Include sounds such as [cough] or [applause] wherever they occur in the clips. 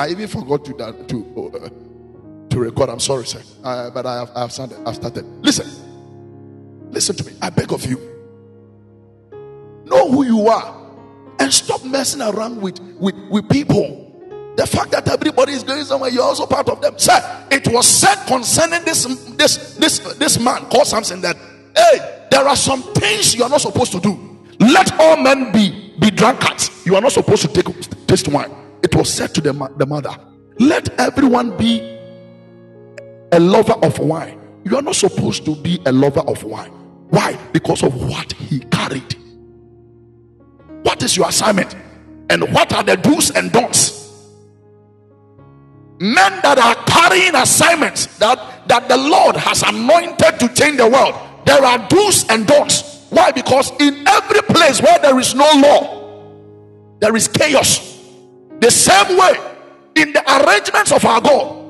I even forgot to to uh, to record. I'm sorry, sir, uh, but I have, I have started. I've started. Listen, listen to me. I beg of you. Know who you are, and stop messing around with with with people. The fact that everybody is going somewhere, you're also part of them. Sir, it was said concerning this this this this man called Samson that hey, there are some things you are not supposed to do. Let all men be be drunkards. You are not supposed to take taste wine. It was said to the, the mother, Let everyone be a lover of wine. You are not supposed to be a lover of wine. Why? Because of what he carried. What is your assignment? And what are the do's and don'ts? Men that are carrying assignments that, that the Lord has anointed to change the world, there are do's and don'ts. Why? Because in every place where there is no law, there is chaos. The same way, in the arrangements of our God,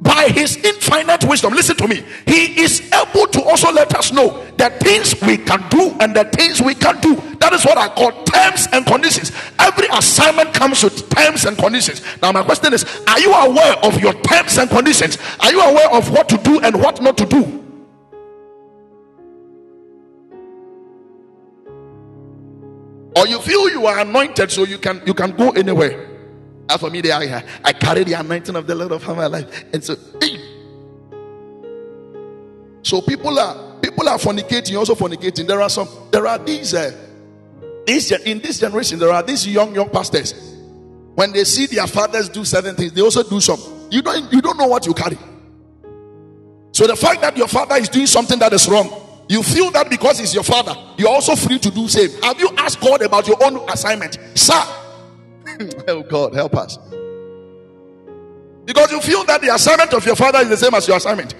by his infinite wisdom, listen to me, he is able to also let us know the things we can do and the things we can do. That is what I call terms and conditions. Every assignment comes with terms and conditions. Now, my question is Are you aware of your terms and conditions? Are you aware of what to do and what not to do? Or you feel you are anointed so you can you can go anywhere. As for me they are i carry the anointing of the lord of my life. And so so people are people are fornicating also fornicating. There are some there are these uh, these in this generation there are these young young pastors. When they see their fathers do certain things they also do some. You don't you don't know what you carry. So the fact that your father is doing something that is wrong you feel that because he's your father, you're also free to do same. Have you asked God about your own assignment? Sir, [laughs] oh God, help us. Because you feel that the assignment of your father is the same as your assignment.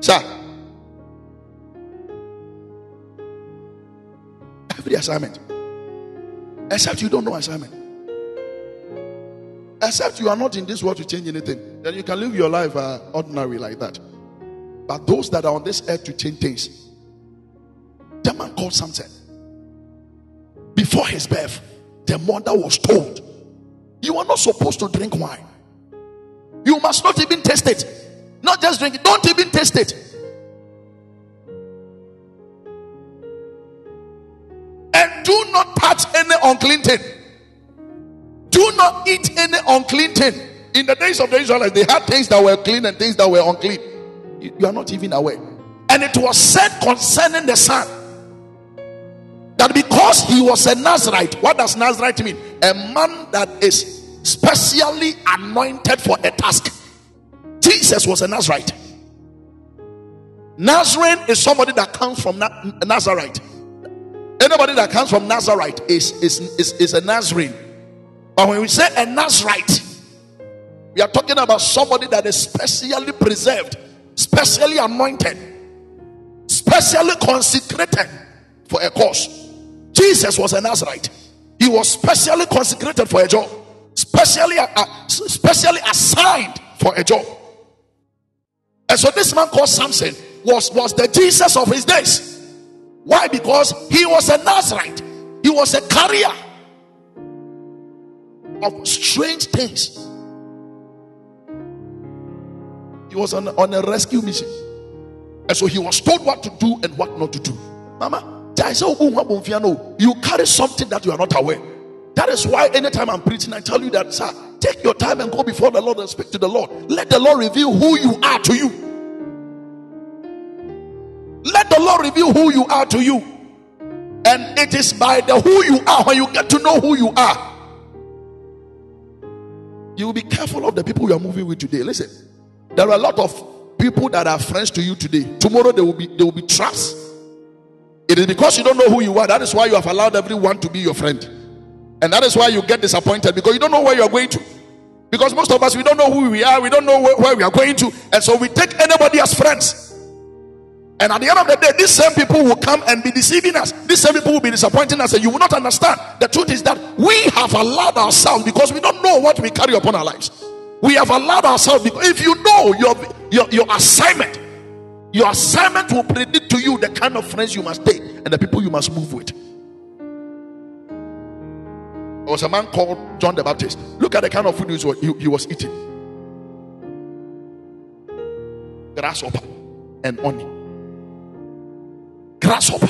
Sir, every assignment, except you don't know assignment. Except you are not in this world to change anything, then you can live your life uh, ordinary like that. But those that are on this earth to change things, the man called Samson. Before his birth, the mother was told, You are not supposed to drink wine. You must not even taste it. Not just drink it, don't even taste it. And do not touch any unclean thing. Do not eat any unclean thing. In the days of the Israelites, they had things that were clean and things that were unclean. You are not even aware. And it was said concerning the son that because he was a Nazarite, what does Nazarite mean? A man that is specially anointed for a task. Jesus was a Nazarite. Nazarene is somebody that comes from Nazarite. Anybody that comes from Nazarite is, is, is, is a Nazarene. But when we say a Nazarite, we are talking about somebody that is specially preserved specially anointed, specially consecrated for a cause. Jesus was a Nazarite. He was specially consecrated for a job, specially, uh, specially assigned for a job. And so this man called Samson was, was the Jesus of his days. Why? Because he was a Nazarite. He was a carrier of strange things he was on, on a rescue mission. And so he was told what to do and what not to do. Mama, you carry something that you are not aware. That is why anytime I'm preaching, I tell you that, sir, take your time and go before the Lord and speak to the Lord. Let the Lord reveal who you are to you. Let the Lord reveal who you are to you. And it is by the who you are when you get to know who you are. You will be careful of the people you are moving with today. Listen. There are a lot of people that are friends to you today. Tomorrow they will be they will be traps. It is because you don't know who you are. That is why you have allowed everyone to be your friend. And that is why you get disappointed because you don't know where you are going to. Because most of us we don't know who we are, we don't know where, where we are going to, and so we take anybody as friends. And at the end of the day, these same people will come and be deceiving us. These same people will be disappointing us, and you will not understand. The truth is that we have allowed ourselves because we don't know what we carry upon our lives. We have allowed ourselves because if you know your, your, your assignment, your assignment will predict to you the kind of friends you must take and the people you must move with. There was a man called John the Baptist. Look at the kind of food he he was eating grasshopper and honey. Grasshopper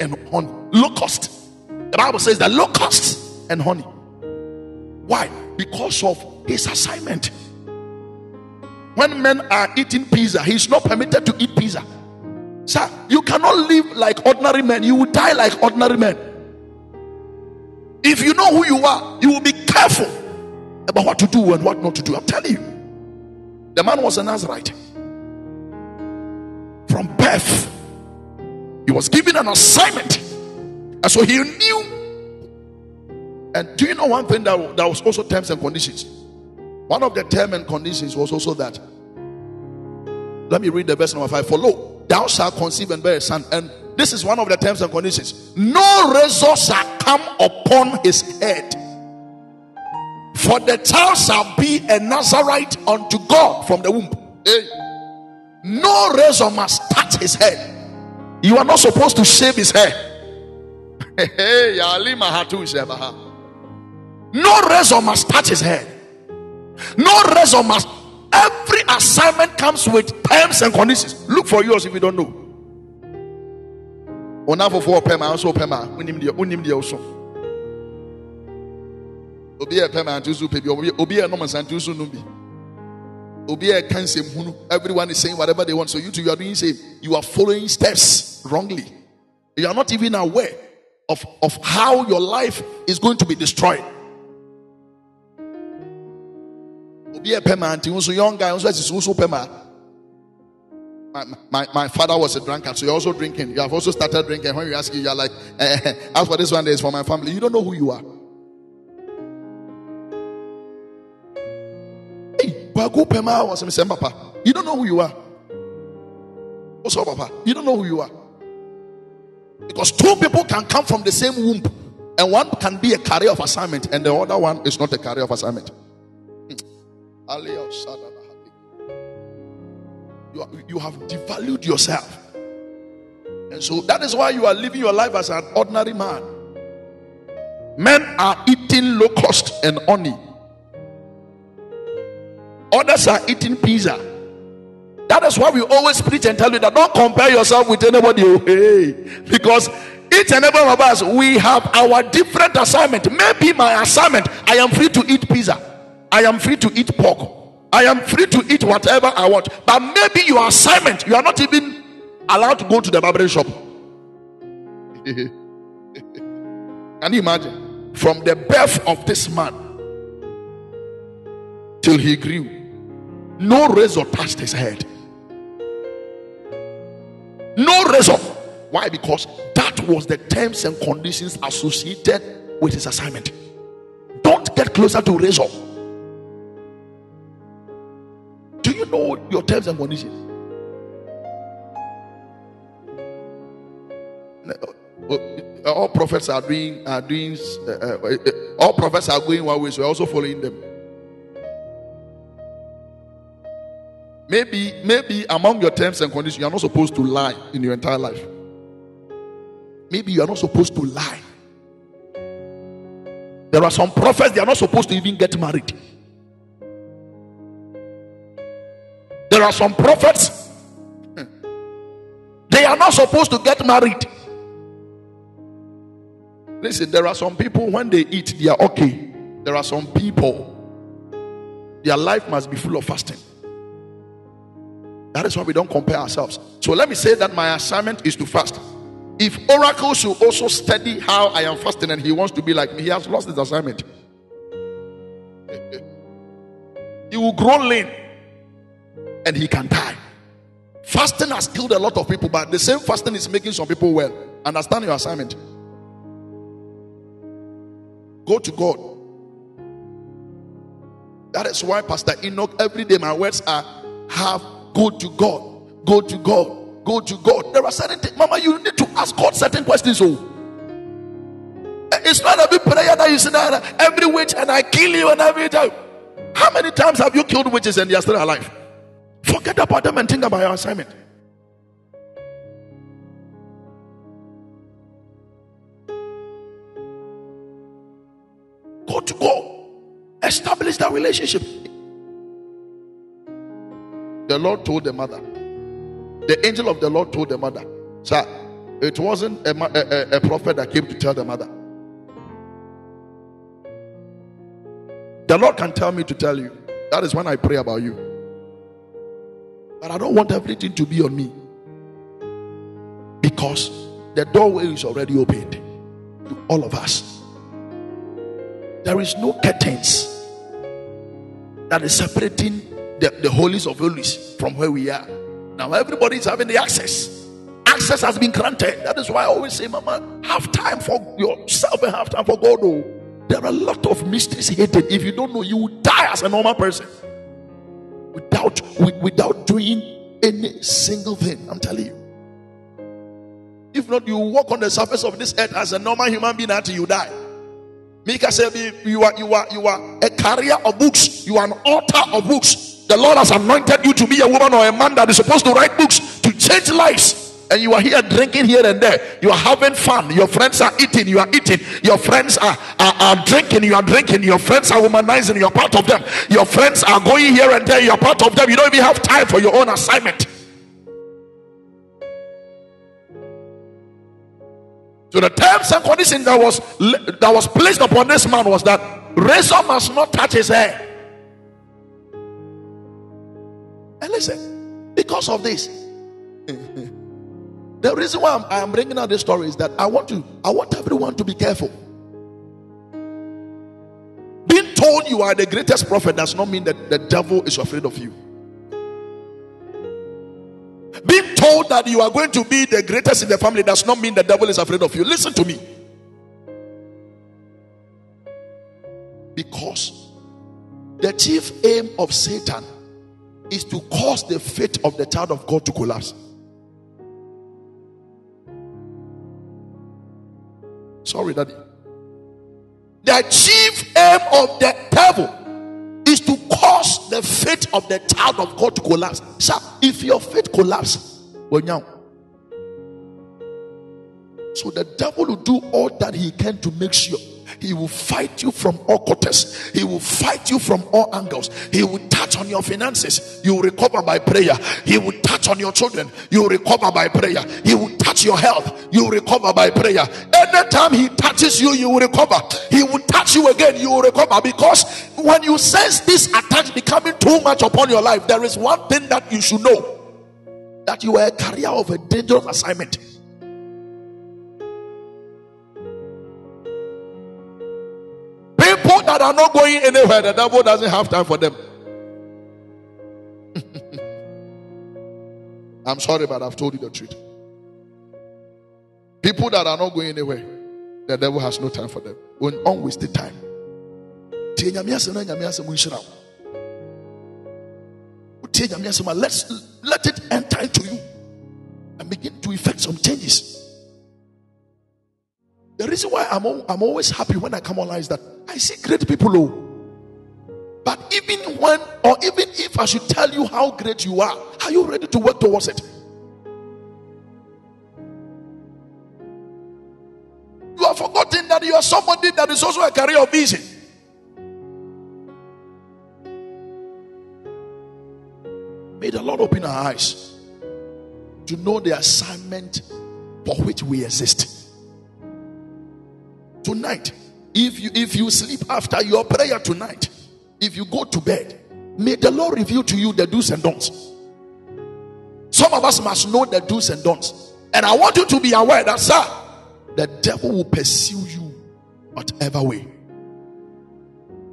and honey. Locust. The Bible says that locust and honey. Why? Because of his assignment. When men are eating pizza, he's not permitted to eat pizza. Sir, you cannot live like ordinary men. You will die like ordinary men. If you know who you are, you will be careful about what to do and what not to do. I'm telling you. The man was a Nazarite. From birth, he was given an assignment. And so he knew. And do you know one thing that, that was also terms and conditions? One of the terms and conditions was also that. Let me read the verse number five. For lo, thou shalt conceive and bear a son. And this is one of the terms and conditions. No razor shall come upon his head. For the child shall be a Nazarite unto God from the womb. Hey. No razor must touch his head. You are not supposed to shave his hair. [laughs] no razor must touch his head. No must Every assignment comes with terms and conditions. Look for yours if you don't know. Onafo for pema also pema. Unim dia unim dia also. Obi e pema antusu pebi obi e no mansantu su numbi. Obi hunu. Everyone is saying whatever they want. So you two you are doing same. You are following steps wrongly. You are not even aware of, of how your life is going to be destroyed. A pema nti nso young guy nso asisi nso pema my, my, father was a drunkard, so you're also drinking. You have also started drinking. When you ask you, you're like, eh, as for this one, is for my family. You don't know who you are. Hey, Bago Pema was saying, Papa, you don't know who you are. What's Also, Papa, you don't know who you are. Because two people can come from the same womb, and one can be a career of assignment, and the other one is not a career of assignment. You, you have devalued yourself. And so that is why you are living your life as an ordinary man. Men are eating locust and honey. Others are eating pizza. That is why we always preach and tell you that don't compare yourself with anybody. Oh, hey, because each and every one of us we have our different assignment. Maybe my assignment, I am free to eat pizza. I am free to eat pork. I am free to eat whatever I want. But maybe your assignment, you are not even allowed to go to the barbering shop. [laughs] Can you imagine? From the birth of this man till he grew, no razor touched his head. No razor. Why? Because that was the terms and conditions associated with his assignment. Don't get closer to razor. You know your terms and conditions? All prophets are doing are doing. Uh, uh, uh, all prophets are going one way, so we're also following them. Maybe, maybe among your terms and conditions, you are not supposed to lie in your entire life. Maybe you are not supposed to lie. There are some prophets, they are not supposed to even get married. There are some prophets, they are not supposed to get married. Listen, there are some people when they eat, they are okay. There are some people, their life must be full of fasting. That is why we don't compare ourselves. So let me say that my assignment is to fast. If Oracle should also study how I am fasting and he wants to be like me, he has lost his assignment. [laughs] he will grow lean and he can die. Fasting has killed a lot of people, but the same fasting is making some people well. Understand your assignment. Go to God. That is why Pastor Enoch, every day my words are have go to God, go to God, go to God. There are certain things, Mama, you need to ask God certain questions. Oh, eh, it's not big prayer that you say every witch and I kill you and every time. How many times have you killed witches and they are still alive? Forget about them and think about your assignment. Go to go. Establish that relationship. The Lord told the mother, the angel of the Lord told the mother, Sir, it wasn't a, a, a prophet that came to tell the mother. The Lord can tell me to tell you. That is when I pray about you. But I don't want everything to be on me. Because the doorway is already opened to all of us. There is no curtains that is separating the, the holies of holies from where we are. Now everybody is having the access. Access has been granted. That is why I always say, Mama, have time for yourself and have time for God. Oh, there are a lot of mysteries hidden. If you don't know, you will die as a normal person without without doing any single thing. I'm telling you. If not, you walk on the surface of this earth as a normal human being until you die. Mika said, You are you are you are a carrier of books, you are an author of books. The Lord has anointed you to be a woman or a man that is supposed to write books to change lives. And you are here drinking here and there. You are having fun. Your friends are eating. You are eating. Your friends are, are, are drinking. You are drinking. Your friends are womanizing. You are part of them. Your friends are going here and there. You are part of them. You don't even have time for your own assignment. So the terms and conditions that was that was placed upon this man was that razor must not touch his hair. And listen, because of this, the reason why I'm, I'm bringing out this story is that I want to I want everyone to be careful. Being told you are the greatest prophet does not mean that the devil is afraid of you. Being told that you are going to be the greatest in the family does not mean the devil is afraid of you. Listen to me. Because the chief aim of Satan is to cause the faith of the child of God to collapse. Sorry, daddy. The chief aim of the devil is to cause the faith of the child of God to collapse. Sir, if your faith collapses, well, now, so the devil will do all that he can to make sure he will fight you from all quarters. He will fight you from all angles. He will touch on your finances. You will recover by prayer. He will touch on your children. You will recover by prayer. He will touch your health. You will recover by prayer. Anytime he touches you, you will recover. He will touch you again. You will recover because when you sense this attack becoming too much upon your life, there is one thing that you should know that you are a carrier of a dangerous assignment. Are not going anywhere, the devil doesn't have time for them. [laughs] I'm sorry, but I've told you the truth. People that are not going anywhere, the devil has no time for them. When unwasted time. Let's let it enter into you and begin to effect some changes. The reason why I'm, I'm always happy when I come online is that I see great people. Oh. But even when, or even if I should tell you how great you are, are you ready to work towards it? You have forgotten that you are somebody that is also a career of vision. May the Lord open our eyes to know the assignment for which we exist tonight if you if you sleep after your prayer tonight if you go to bed may the lord reveal to you the do's and don'ts. Some of us must know the do's and don'ts. And i want you to be aware that sir the devil will pursue you whatever way.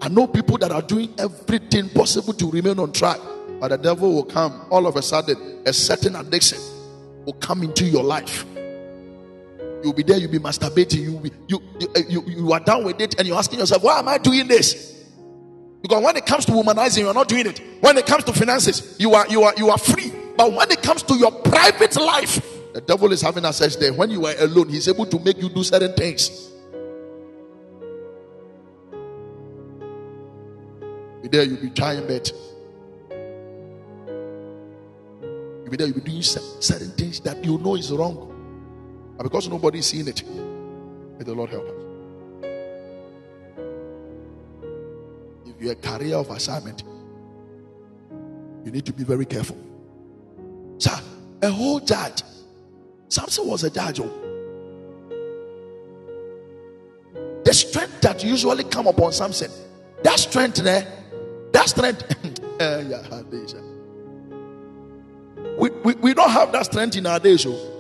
I know people that are doing everything possible to remain on track but the devil will come. All of a sudden a certain addiction will come into your life You'll be there, you'll be masturbating, you'll be, you, you, eh, you, you are done with it, and you're asking yourself, Why am I doing this? Because when it comes to womanizing, you're not doing it. When it comes to finances, you are you are you are free. But when it comes to your private life, the devil is having access there. When you are alone, he's able to make you do certain things. Be there, you'll be trying bet. You'll be there, you'll be doing certain things that you know is wrong. And because nobody is seeing it, may the Lord help us. If you're a career of assignment, you need to be very careful. Sir, a whole judge. Samson was a judge. Oh. The strength that usually come upon Samson, that strength there, that strength. [laughs] Eh, we, we, we don't have that strength in our days. Oh.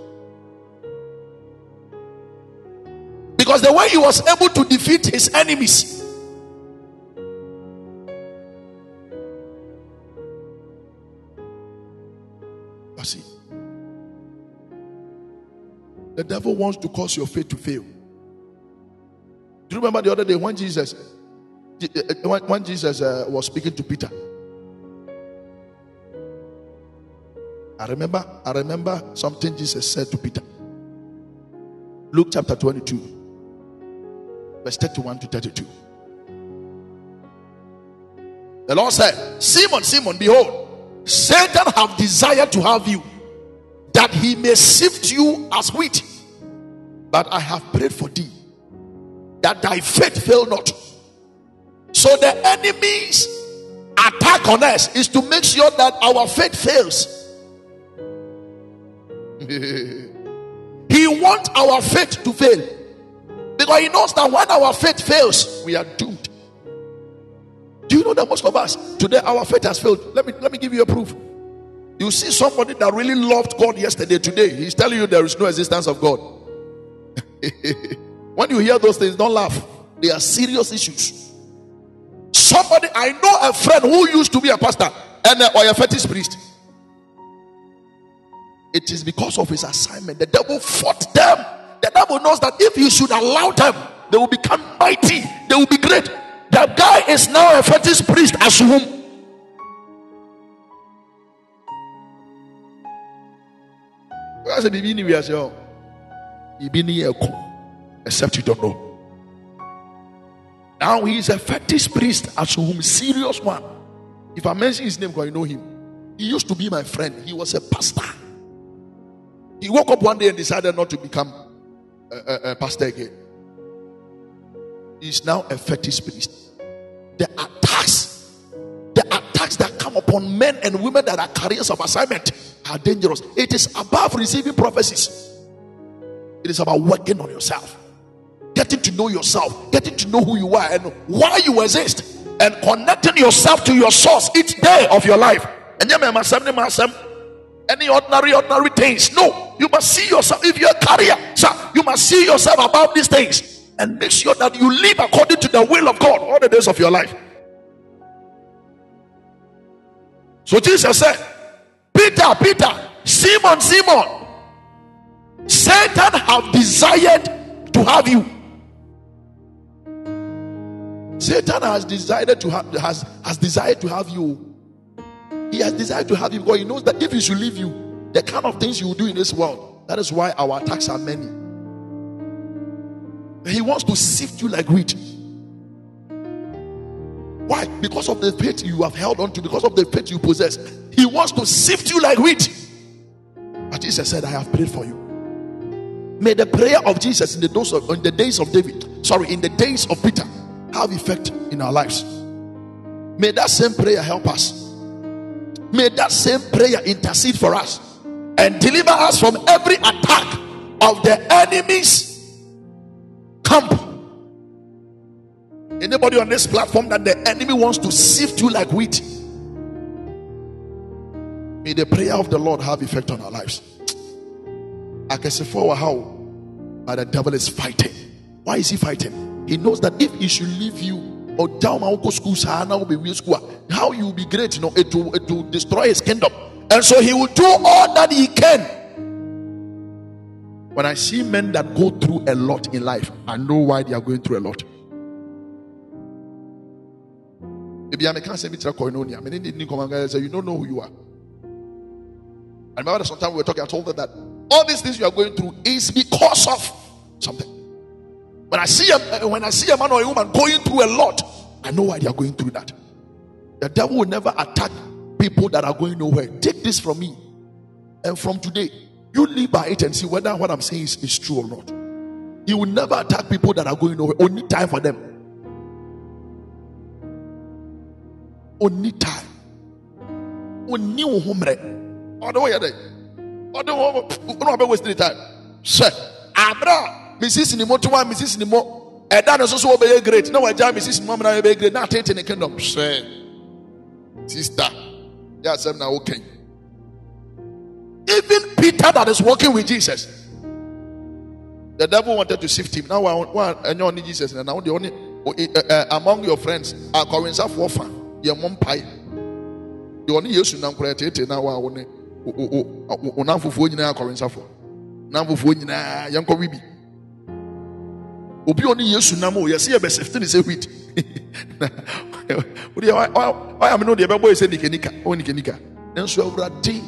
Because the way he was able to defeat his enemies. I see. The devil wants to cause your faith to fail. Do you remember the other day when Jesus, when Jesus uh, was speaking to Peter? I remember, I remember something Jesus said to Peter. Luke chapter 22 verse 31 to 32. The Lord said, Simon, Simon, behold, Satan have desired to have you, that he may sift you as wheat. But I have prayed for thee, that thy faith fail not. So the enemy's attack on us is to make sure that our faith fails. [laughs] he wants our faith to fail. Because he knows that when our faith fails, we are doomed. Do you know that most of us today our faith has failed? Let me let me give you a proof. You see somebody that really loved God yesterday, today, he's telling you there is no existence of God. [laughs] when you hear those things, don't laugh. They are serious issues. Somebody, I know a friend who used to be a pastor and a, or a fetish priest. It is because of his assignment. The devil fought them the devil knows that if you should allow them, they will become mighty, they will be great. That guy is now a fetish priest as whom. Except you don't know. Now he is a fetish priest as whom serious one. If I mention his name, because you know him. He used to be my friend. He was a pastor. He woke up one day and decided not to become a, a pastor again. He's now a fetish priest. The attacks, the attacks that come upon men and women that are carriers of assignment are dangerous. It is above receiving prophecies. It is about working on yourself, getting to know yourself, getting to know who you are and why you exist, and connecting yourself to your source each day of your life. And any ordinary, ordinary things. No, you must see yourself. If you're a carrier, sir, you must see yourself above these things and make sure that you live according to the will of God all the days of your life. So Jesus said, Peter, Peter, Simon, Simon, Satan have desired to have you. Satan has decided to have has, has desired to have you. He has desired to have you because he knows that if he should leave you, the kind of things you will do in this world. That is why our attacks are many. He wants to sift you like wheat. Why? Because of the faith you have held on to, because of the faith you possess. He wants to sift you like wheat. But Jesus said, I have prayed for you. May the prayer of Jesus in the days of, in the days of David, sorry, in the days of Peter, have effect in our lives. May that same prayer help us May that same prayer intercede for us and deliver us from every attack of the enemy's camp. Anybody on this platform that the enemy wants to sift you like wheat, may the prayer of the Lord have effect on our lives. I can say for how, but the devil is fighting. Why is he fighting? He knows that if he should leave you or down my uncle school will be school how you will be great know it will, it will destroy his kingdom. And so he will do all that he can. When i see men that go through a lot in life i know why they are going through a lot. Maybe i can't say me koinonia. I mean say you don't know who you are. I remember that sometimes we were talking, I told them that all these things you are going through is because of something. When I see a when I see a man or a woman going through a lot, I know why they are going through that. The devil will never attack people that are going nowhere. Take this from me. And from today, you live by it and see whether what I'm saying is, is true or not. He will never attack people that are going nowhere. Only time for them. Only time Only onni wo ho mmerɛ ɔde woyɛ dɛ ɔde wo ɔno ɔbɛ waste the time hwɛ abere a mrs ni mo to wa mrs ni mo ɛda no nso so wɔbɛyɛ great na wɔagya mrs ni mo amena yɛbɛyɛ great na atete ne kingdom sister yɛ asɛm na wokan even peter that is working with jesus the devil wanted to sift him now one and you only jesus and now the only uh, among your friends are akɔwensafoɔ fa yɛ mo mpae deɛ ɔne yesu nam koraa tete na wa wo ne wo nam fufuo nyinaa akɔwensafoɔ nam fufuo nyinaa yɛnkɔ wibi obi ɔne yesu nam o yɛsɛ yɛbɛsɛfte ne sɛ wheat. Wodeɛ ɔyɛ me no deɛ ɛbɛbɔ yɛ sɛ nikanika ɔ nikanika nanso awurade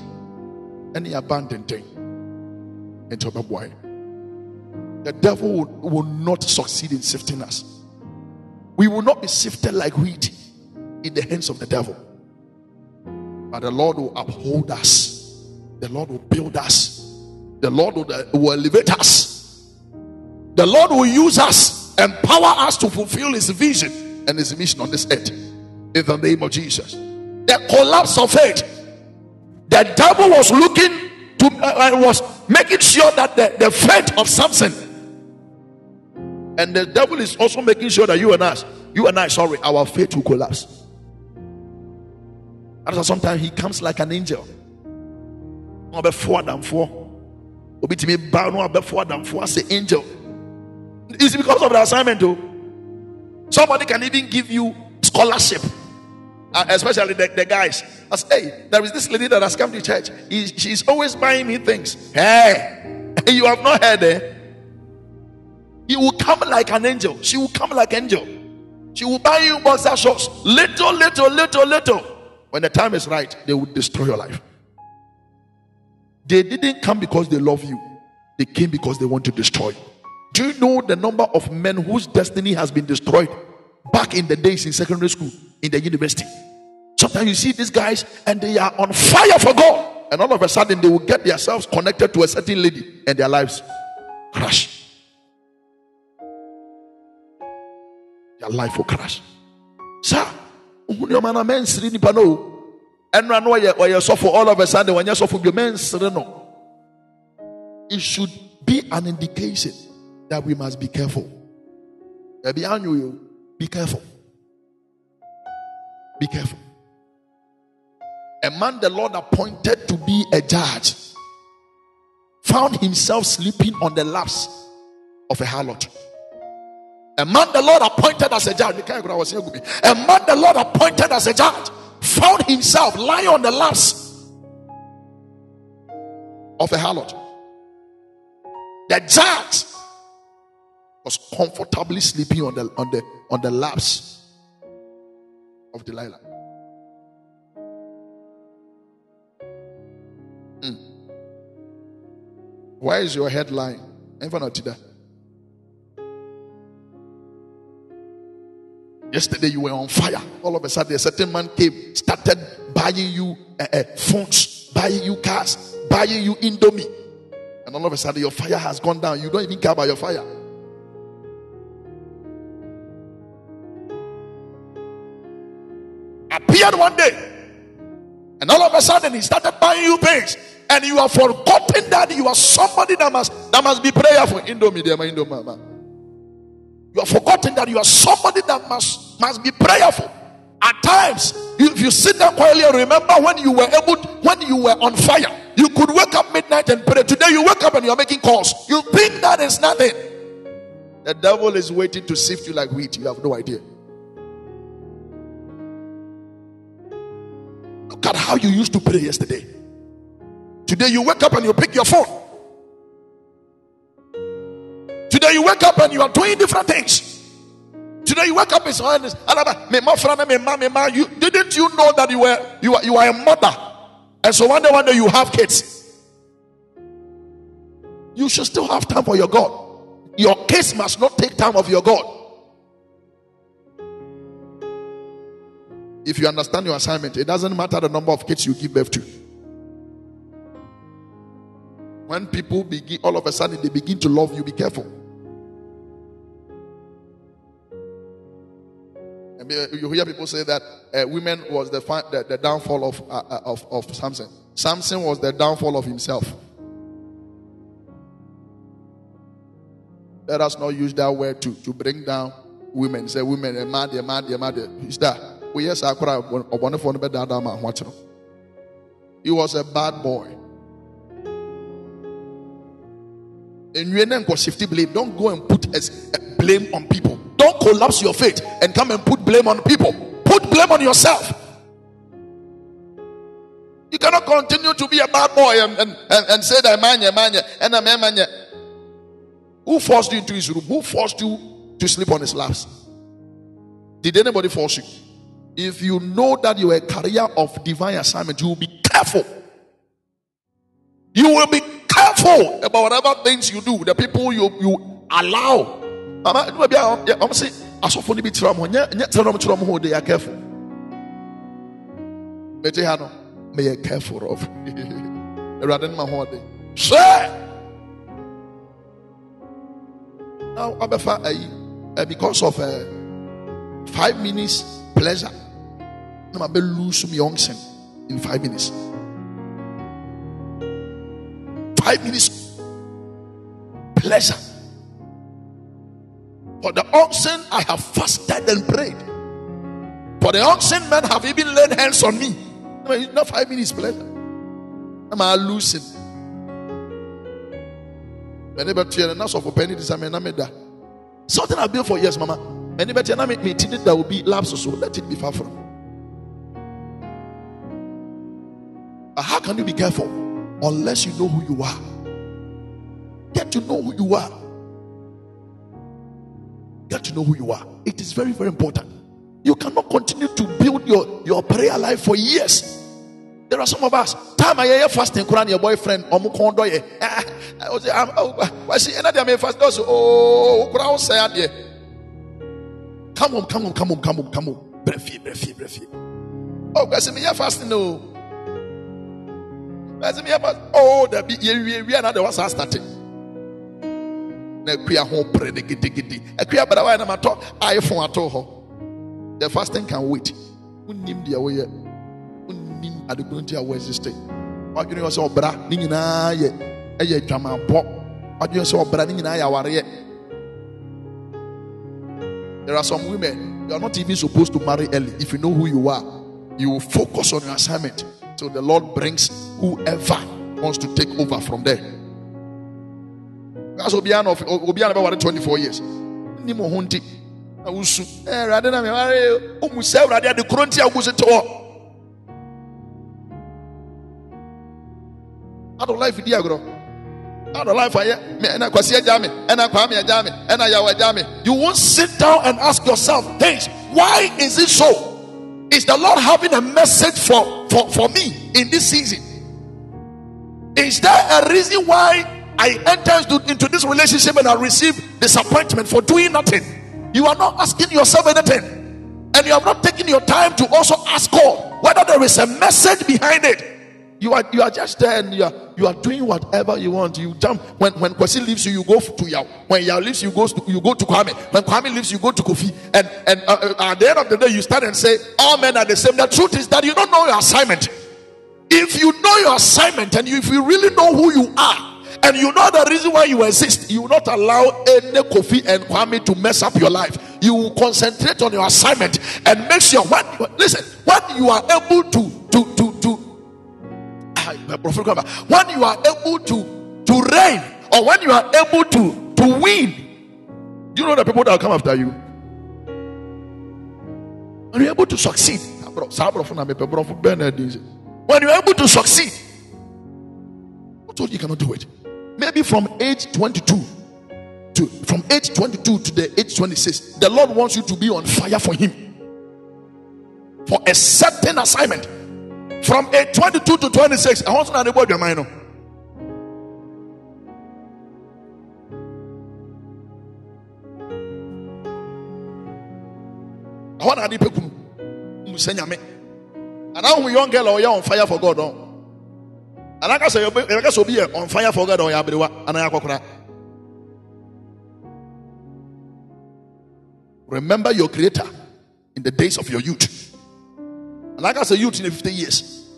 ɛne yɛaba ntɛntɛn nti ɔbɛboa yɛ the devil will, will not succeed in sifting us. We will not be sifted like wheat in the hands of the devil. But the lord will uphold us. The lord will build us. The lord will, uh, will elevate us the lord will use us empower us to fulfill his vision and his mission on this earth in the name of jesus the collapse of faith the devil was looking to uh, uh, was making sure that the, the faith of Samson and the devil is also making sure that you and us, you and I, sorry, our faith will collapse. And sometimes he comes like an angel. Before than four, obi to me bow no before than four. Say angel. It's because of the assignment, though. Somebody can even give you scholarship uh, especially the, the guys. Say, hey, there is this lady that has come to church. He, she's always buying me things. Hey, [laughs] you have not heard. Eh? He will come like an angel. She will come like angel. She will buy you boxer shorts. Little, little, little, little. When the time is right, they will destroy your life. They didn't come because they love you. They came because they want to destroy you. Do you know the number of men whose destiny has been destroyed back in the days in secondary school, in the university? Sometimes you see these guys and they are on fire for God, and all of a sudden they will get themselves connected to a certain lady and their lives crash. Their life will crash. Sir, your man nipa no. And run away or suffer all of a sudden when you suffer your men. It should be an indication that we must be careful. Be careful. Be careful a man the Lord appointed to be a judge found himself sleeping on the laps of a harlot. A man the Lord appointed as a judge, a man the Lord appointed as a judge found himself lying on the laps of a harlot. The judge was comfortably sleeping on the on the on the laps of Delilah. Why is your headline? Yesterday you were on fire. All of a sudden, a certain man came, started buying you uh, uh, phones, buying you cars, buying you Indomie. And all of a sudden, your fire has gone down. You don't even care about your fire. Appeared one day, and all of a sudden, he started buying you things and you have forgotten that you are somebody that must that must be prayerful. Indomie, Indomie. You have forgotten that you are somebody that must must be prayerful. At times, if you sit down quietly and remember when you were able, to, when you were on fire, you could wake up midnight and pray. Today, you wake up and you are making calls. You think that is nothing. The devil is waiting to sift you like wheat. You have no idea. At how you used to pray yesterday. Today you wake up and you pick your phone. Today you wake up and you are doing different things. Today you wake up and you didn't you know that you were you are you are a mother, and so one day one day you have kids. You should still have time for your God. Your kids must not take time of your God. If you understand your assignment, it doesn't matter the number of kids you give birth to. When people begin, all of a sudden, they begin to love you, be careful. I mean, you hear people say that uh, women was the, fi- the, the downfall of, uh, uh, of, of Samson. Samson was the downfall of himself. Let us not use that word to, to bring down women. Say women, a man, a man, a man. Is that? We yes, I could have wonderful. He was a bad boy. And you ain't shifty blame. Don't go and put a eh, blame on people. Don't collapse your faith and come and put blame on people. Put blame on yourself. You cannot continue to be a bad boy and, and, and, and say that man, man, and a man, man. Who forced you into his room? Who forced you to sleep on his laps? Did anybody force you? If you know that you're a career of divine assignment, you will be careful. You will be careful about whatever things you do, the people you, you allow. I'm saying, funny bit from when you're telling them they are careful. May you careful of. Rather than my whole day. Say. Now, uh, because of uh, five minutes pleasure, Going to lose my unction in five minutes. Five minutes pleasure. For the oxen, I have fasted and prayed. For the oxen, men have even laid hands on me. I mean, not five minutes pleasure. Am I losing? Many better and not for penny this I Something I built for years, mama. Many better and me meeting that will be lapses, so let it be far from. How can you be careful unless you know who you are? Get to know who you are. Get to know who you are. It is very, very important. You cannot continue to build your, your prayer life for years there are some of us. Time I hear fasting, Quran, your boyfriend, or Mukondo. I was, I see another may fast. Oh, Quran say, Come on, come on, come on, come on, come on. Brefi, brefi, brefi. Oh, guys, me fasting, no. Oh, the be we are not the ones starting. Na kuya ho pre de gidi gidi. Akuya bara wa na mato iPhone ato ho. The fasting can wait. Unim dia wo ye adekunu nti a wɔ existe wadwene yɛ sɛ ɔbra ne nyinaa yɛ ɛyɛ adwamampɔ wadwene sɛ ɔbra ne nyinaa yɛ awareɛ there are some women you are not even supposed to marry early if you know who you are you will focus on your assignment till the lord brings whoever wants to take over from there. That's obiara of obiara bɛ 24 years. Ni mo ho nti na wusu. Eh, Ɛɛ ɛwurade na mi ware ɔmu sɛ ɛwurade ade kuro nti a wusu te hɔ. adɔ life di agorɔ adɔ life ayɛ me ɛna kwasi agya me. Ɛna kwame agya me. Ɛna yawo agya me. You won't sit down and ask yourself things why is it so is the lord having a message for for for me in this season? Is there a reason why i entered into this relationship and i received disappointment for doing nothing? You are not asking yourself anything. And you have not taken your time to also ask god whether there is a message behind it you are you are just there and you are you are doing whatever you want. You jump when when Kwesi leaves you, you go to Yao. When Yao leaves you, go to, you go to Kwame. When Kwame leaves you, go to Kofi. And and uh, uh, at the end of the day, you stand and say, all men are the same. The truth is that you don't know your assignment. If you know your assignment and you, if you really know who you are, and you know the reason why you exist, you will not allow any Kofi and Kwame to mess up your life. You will concentrate on your assignment and make sure when listen when you are able to to to when you are able to to reign or when you are able to to win do you know the people that will come after you? When you're able to succeed when you're able to succeed I told you cannot do it? Maybe from age 22 to from age 22 to the age 26 the lord wants you to be on fire for him. For a certain assignment from age 22 to 26, I want to know about your mind. I want to know Musanyame. And now young girl oh, or you're on fire for God. Oh. And I can say, I can be eh, on fire for God oh, or Yabriwa and I Remember your creator. in the days of your youth. And like I said, youth in 50 years.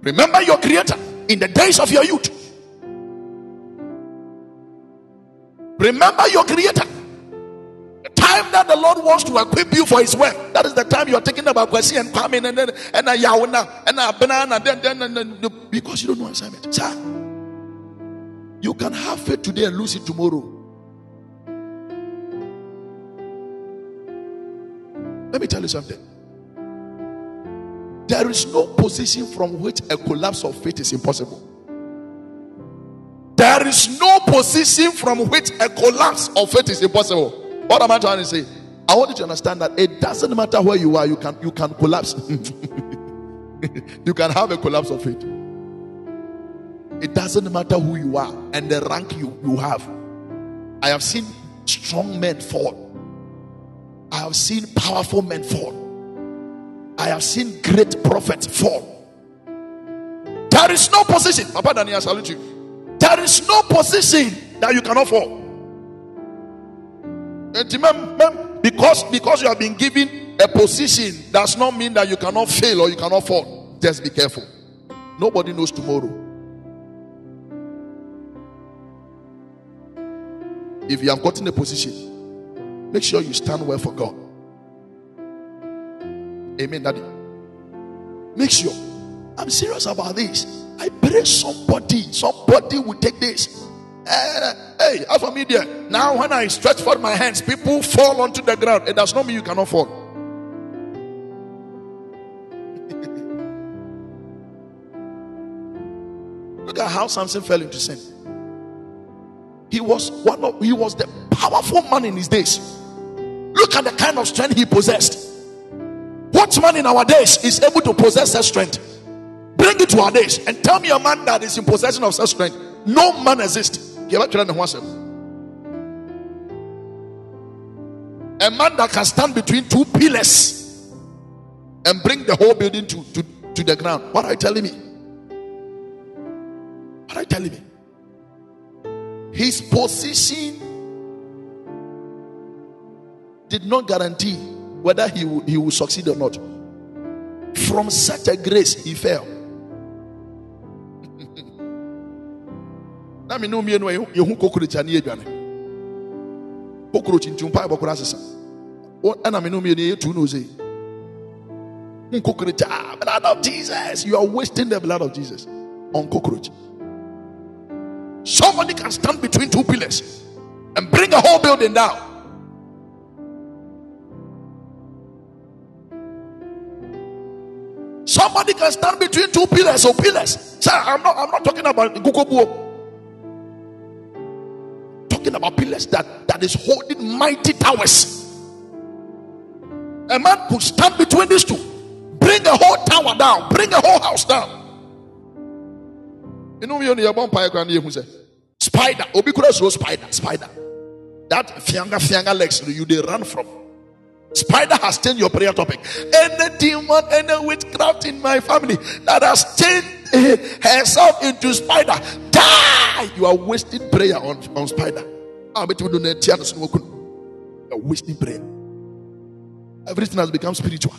Remember your creator in the days of your youth. Remember your creator. The time that the Lord wants to equip you for his work. That is the time you are thinking about Kwesi and Kwame and then and a and a banana. Then, then, then, then, because you don't know assignment. Sir, you can have faith today and lose it tomorrow. Let me tell you something. There is no position from which a collapse of faith is impossible. There is no position from which a collapse of faith is impossible. What am I trying to say? I want you to understand that it doesn't matter where you are, you can you can collapse. [laughs] you can have a collapse of faith. It doesn't matter who you are and the rank you, you have. I have seen strong men fall. I have seen powerful men fall. I have seen great prophets fall. There is no position. Papa Daniel, salute you. There is no position that you cannot fall. Because, because you have been given a position does not mean that you cannot fail or you cannot fall. Just be careful. Nobody knows tomorrow. If you have gotten a position, make sure you stand well for God. Amen, Daddy. Make sure. I'm serious about this. I pray somebody, somebody will take this. Uh, hey, as for me, there. Now, when I stretch forth my hands, people fall onto the ground. It does not mean you cannot fall. [laughs] Look at how Samson fell into sin. He was one of he was the powerful man in his days. Look at the kind of strength he possessed. What man in our days is able to possess such strength? Bring it to our days and tell me a man that is in possession of such strength. No man exists. A man that can stand between two pillars and bring the whole building to, to, to the ground. What are you telling me? What are you telling me? His position did not guarantee whether he will, he will succeed or not. From such a grace, he fell. na me no mmienu yɛhu cockroach ani adwane cockroach nti mpa ɛbɔkora asesa. Ɛna me no mmienu yɛtu no sɛ cockroach ah blood of jesus. You are wasting the blood of jesus on cockroach. Somebody can stand between two pillars and bring a whole building down Somebody can stand between two pillars or pillars. Sir, I'm not I'm not talking about Gukobuo. Talking about pillars that, that is holding mighty towers. A man could stand between these two, bring a whole tower down, bring a whole house down. You know, you know, vampire who say spider, obi spider, spider. That fianga fianga legs you they run from. Spider has changed your prayer topic. Any demon, any witchcraft in my family that has changed [laughs] herself into spider, die! You are wasting prayer on, on spider. Ah, you You are wasting prayer. Everything has become spiritual.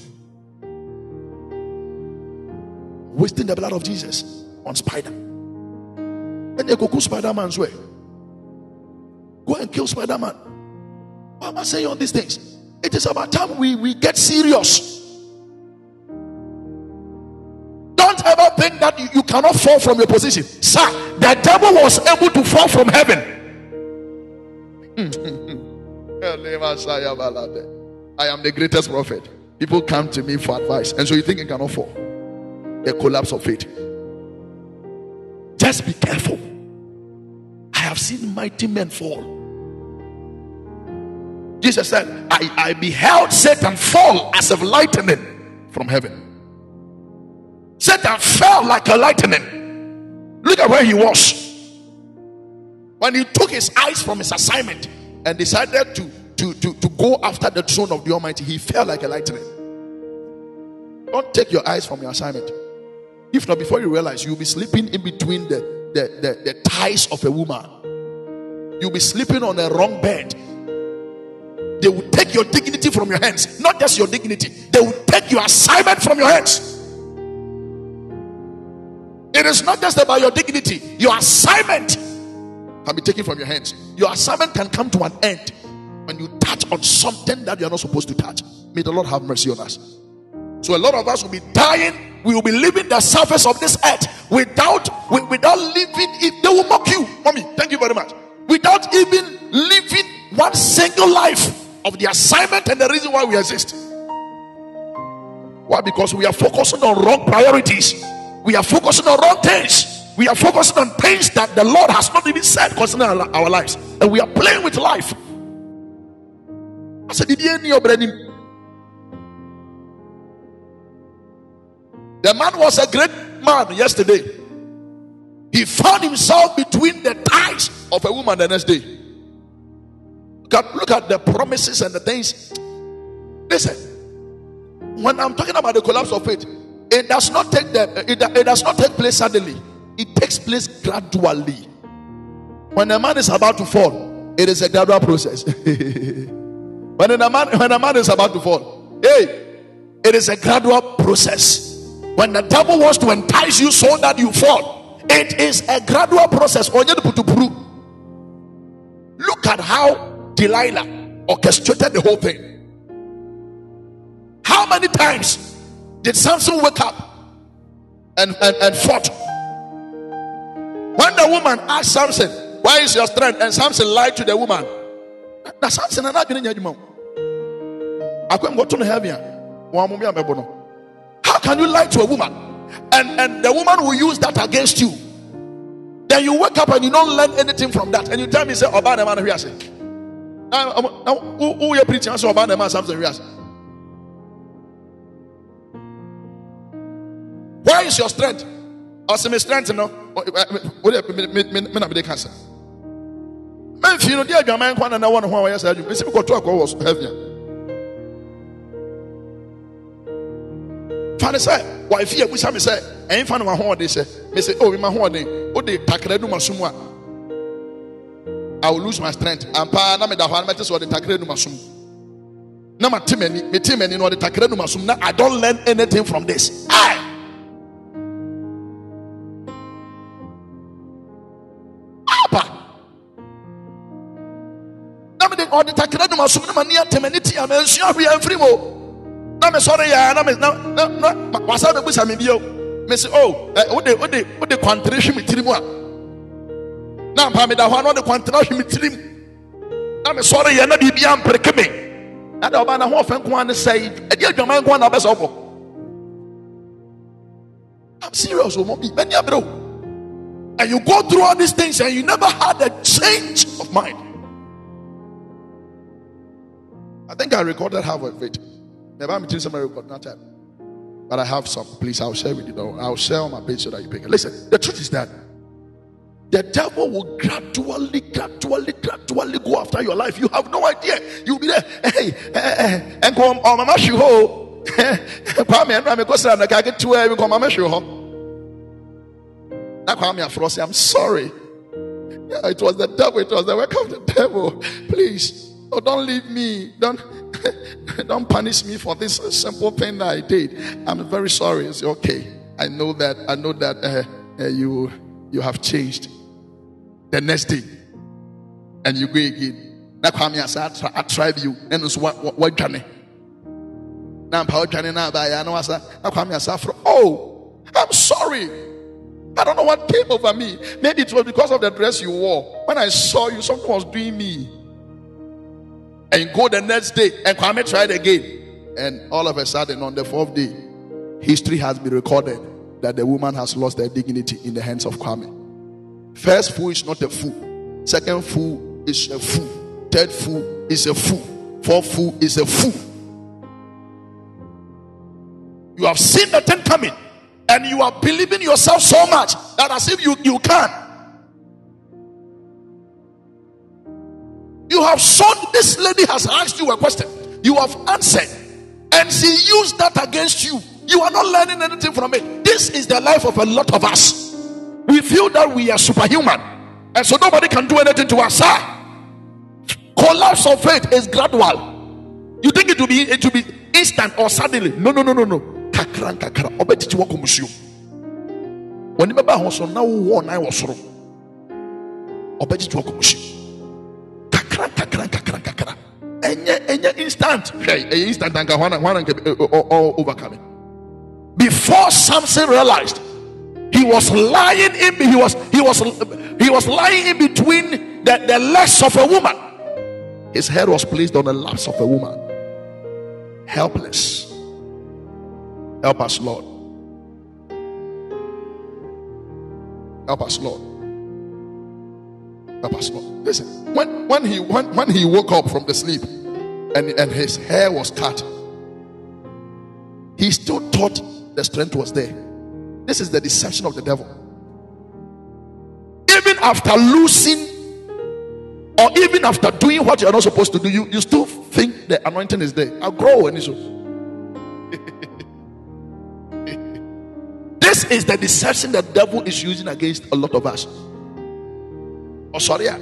Wasting the blood of Jesus on spider. And they go kill Spider Man's way. Go and kill Spider Man. Why am I saying all these things? It is about time we, we get serious. Don't ever think that you, cannot fall from your position. Sir, the devil was able to fall from heaven. [laughs] I am the greatest prophet. People come to me for advice, and so you think you cannot fall. A collapse of faith. Just be careful. I have seen mighty men fall. Jesus said, I, I beheld Satan fall as of lightning from heaven. Satan fell like a lightning. Look at where he was. When he took his eyes from his assignment and decided to, to, to, to go after the throne of the Almighty, he fell like a lightning. Don't take your eyes from your assignment. If not, before you realize, you'll be sleeping in between the, the, the, the thighs of a woman. You'll be sleeping on a wrong bed they will take your dignity from your hands. Not just your dignity, they will take your assignment from your hands. It is not just about your dignity, your assignment can be taken from your hands. Your assignment can come to an end when you touch on something that you're not supposed to touch. May the Lord have mercy on us. So a lot of us will be dying. We will be leaving the surface of this earth without without living it. They will mock you, mommy. Thank you very much. Without even living one single life of the assignment and the reason why we exist. Why? Because we are focusing on wrong priorities. We are focusing on wrong things. We are focusing on things that the Lord has not even said concerning our, our lives, and we are playing with life. I said, The man was a great man yesterday. He found himself between the ties of a woman the next day. Look at, look at the promises and the things. Listen, when I'm talking about the collapse of faith, it does not take the it, it does not take place suddenly it takes place gradually. When a man is about to fall, it is a gradual process. [laughs] when a man when a man is about to fall, hey, it is a gradual process. When the devil wants to entice you so that you fall, it is a gradual process. Look at how Delilah orchestrated the whole thing. How many times did Samson wake up and, and, and fought? When the woman asked Samson, Why is your strength? And Samson lied to the woman. Now Samson and I didn't I couldn't go to heaven. How can you lie to a woman? And and the woman will use that against you. Then you wake up and you don't learn anything from that. And you tell me, say, Oba the man here say. Who who you preaching? I say Oba the man Samson here. Where is your strength? ɔsɛ me strength no wode me na mede ka sɛ mamfii no de adwaman nkwa na na wɔ ne ho a wɔyɛ saa adwuma mɛsɛ mekɔto akɔ wɔ so heavia fa ne sɛ wafi abusa me sɛ ɛmfa no mahoɔden sɛ mesɛ o mema hoɔden I will lose my strength. Ampa na me da hɔ na mɛte sɛ ɔde takra du masom na mate m'ani mete m'ani na ɔde takra du masom na I don't learn anything from this. I ɔde takra dum asom no ma ne atɛm ani tia ma nsua hwee amfiri mu. Na mesɔre yɛa na na na wasa bɛbusa me bio. Mese o oh, wode wode wode kwantere hwe me tirim a na mpa meda hɔ a na ɔde kwantere hwe me tirim na mesɔre yɛ na biribia mpereke me na da ɔba na ho ɔfɛ nko a ne sɛe ɛde adwaman nko a na wobɛsɛ wobɔ I'm serious. And you go through all these things and you never had a change of mind. I think I recorded half of it. Maybe I'm telling somebody record not time. But I have some. Please, I'll share with you. Though. I'll share on my page so that you pick it. Listen, the truth is that the devil will gradually, gradually, gradually go after your life. You have no idea. You'll be there. Hey, hey, hey, and come on, Mama Shuho. Kwame and Rami Kosa and I get to where we come, Mama Shuho. Now, Kwame Afrosi, I'm sorry. Yeah, it was the devil. It was the work of the devil. Please. Oh, don't leave me. Don't [laughs] don't punish me for this simple thing that I did. I'm very sorry. It's okay. I know that. I know that uh, uh, you you have changed. The next day, and you go again. Now come here. I tried you. And it's what what what journey. Now I'm now. But I know I said. Now come here. Oh, I'm sorry. I don't know what came over me. Maybe it was because of the dress you wore. When I saw you, something was doing me and go the next day and Kwame tried again. And all of a sudden, on the fourth day, history has been recorded that the woman has lost her dignity in the hands of Kwame. First fool is not a fool. Second fool is a fool. Third fool is a fool. Fourth fool is a fool. You have seen the thing coming, and you are believing yourself so much that as if you, you can. You have shown this lady has asked you a question. You have answered, and she used that against you. You are not learning anything from it. This is the life of a lot of us. We feel that we are superhuman, and so nobody can do anything to us. Sir. Collapse of faith is gradual. You think it will be it will be instant or suddenly? No, no, no, no, no. Kakra kakra. Obetiti wako museum. When you remember so now one I was soro. Obetiti wako museum. Kakra kakra kakra kakra. Enye enye instant. Hey, instant anka one one overcoming. Before Samson realized was lying in he was he was he was lying in between the, the legs of a woman. His head was placed on the laps of a woman. Helpless. Help us lord. Help us lord. Help us lord. Listen when when he when, when he woke up from the sleep and and his hair was cut he still thought the strength was there this is the deception of the devil. Even after losing, or even after doing what you're not supposed to do, you, you still think the anointing is there. I'll grow and [laughs] so. this is the deception the devil is using against a lot of us. Oh, sorry. Ah.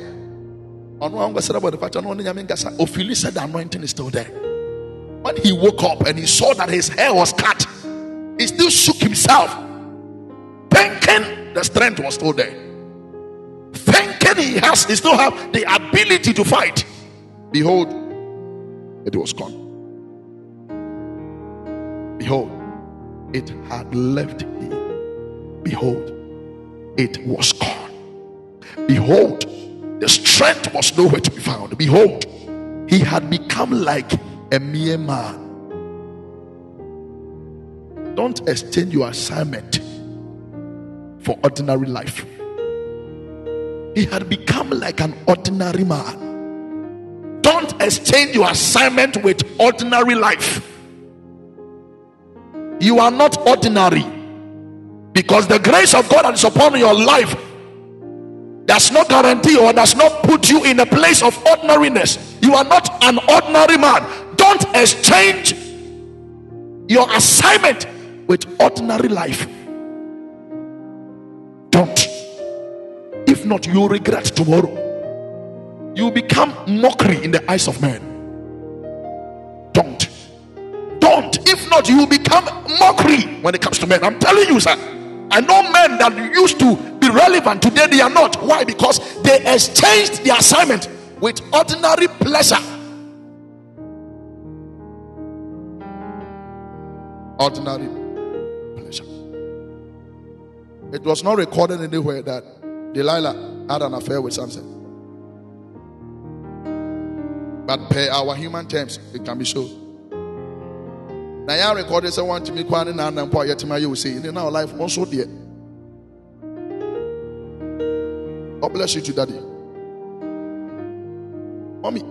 Ophili said the anointing is still there. When he woke up and he saw that his hair was cut, he still shook himself the strength was still there. Thinking he has, he still have the ability to fight. Behold, it was gone. Behold, it had left him. Behold, it was gone. Behold, the strength was nowhere to be found. Behold, he had become like a mere man. Don't extend your assignment for ordinary life. He had become like an ordinary man. Don't exchange your assignment with ordinary life. You are not ordinary because the grace of God that is upon your life does not guarantee or does not put you in a place of ordinariness. You are not an ordinary man. Don't exchange your assignment with ordinary life. If not, you'll regret tomorrow. You become mockery in the eyes of men. Don't. Don't. If not, you become mockery when it comes to men. I'm telling you, sir. I know men that used to be relevant today, they are not. Why? Because they exchanged the assignment with ordinary pleasure. Ordinary pleasure. it was not recorded anywhere that Delilah had an affair with Samson. But per our human terms, it can be so. Now, I recorded someone to me, Kwan and Nan Poya to my you say, in our life, also dear. God bless you to daddy. Mommy,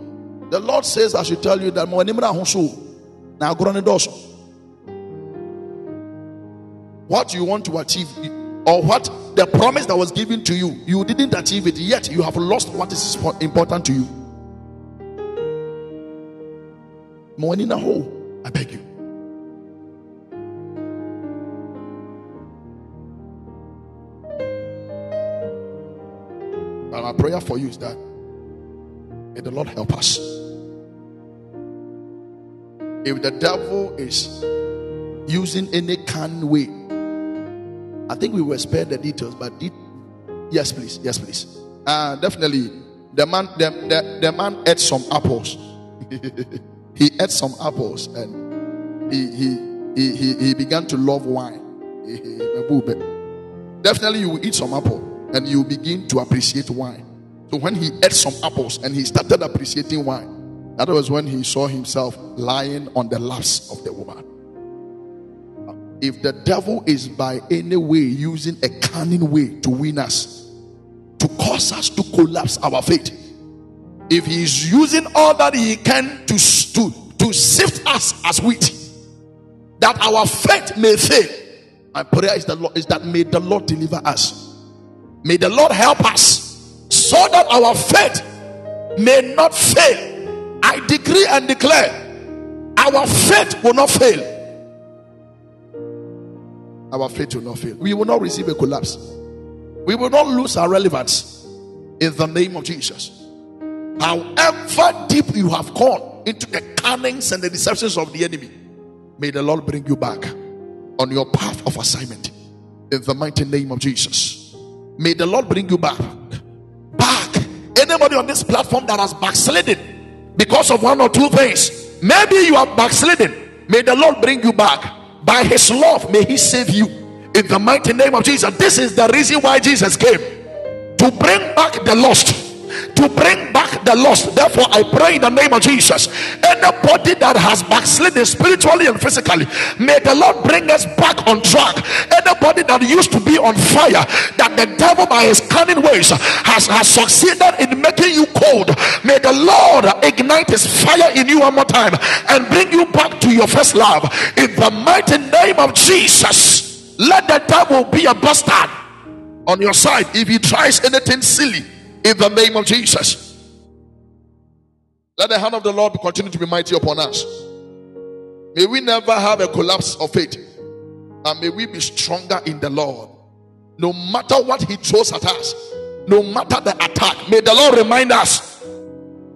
the Lord says I should tell you that now what you want to achieve or what the promise that was given to you, you didn't achieve it yet, you have lost what is important to you. Morning, in a hole, I beg you. But my prayer for you is that may the Lord help us. If the devil is using any kind way I think we will spare the details, but de- yes, please, yes, please. Uh, definitely, the man, the, the, the man ate some apples. [laughs] he ate some apples and he he he he, he began to love wine. [laughs] definitely, you will eat some apple and you begin to appreciate wine. So when he ate some apples and he started appreciating wine, that was when he saw himself lying on the laps of the woman if the devil is by any way using a cunning way to win us, to cause us to collapse our faith, if he is using all that he can to, to, to sift us as wheat, that our faith may fail, my prayer is, the Lord, is that may the Lord deliver us. May the Lord help us so that our faith may not fail. I decree and declare our faith will not fail our faith will not fail. We will not receive a collapse. We will not lose our relevance in the name of Jesus. However deep you have gone into the cunnings and the deceptions of the enemy. May the Lord bring you back on your path of assignment in the mighty name of Jesus. May the Lord bring you back. Back. Anybody on this platform that has backslidden because of one or two things, maybe you are backslidden. May the Lord bring you back. By his love, may he save you in the mighty name of Jesus. This is the reason why Jesus came to bring back the lost to bring back the lost. Therefore, I pray in the name of Jesus. Anybody that has backslidden spiritually and physically, may the Lord bring us back on track. Anybody that used to be on fire, that the devil by his cunning ways has, has succeeded in making you cold, may the Lord ignite his fire in you one more time and bring you back to your first love. In the mighty name of Jesus, let the devil be a bastard on your side if he tries anything silly in the name of Jesus. Let the hand of the Lord continue to be mighty upon us. May we never have a collapse of faith, and may we be stronger in the Lord. No matter what He throws at us, no matter the attack, may the Lord remind us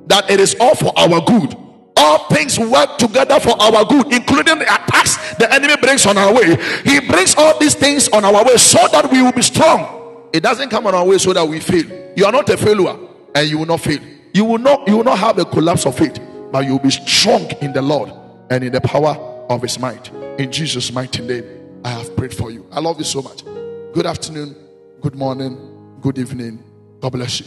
that it is all for our good. All things work together for our good, including the attacks the enemy brings on our way. He brings all these things on our way so that we will be strong. It doesn't come on our way so that we fail. You are not a failure and you will not fail. You will not you will not have a collapse of faith, but you will be strong in the Lord and in the power of his might. In Jesus' mighty name, I have prayed for you. I love you so much. Good afternoon, good morning, good evening. God bless you.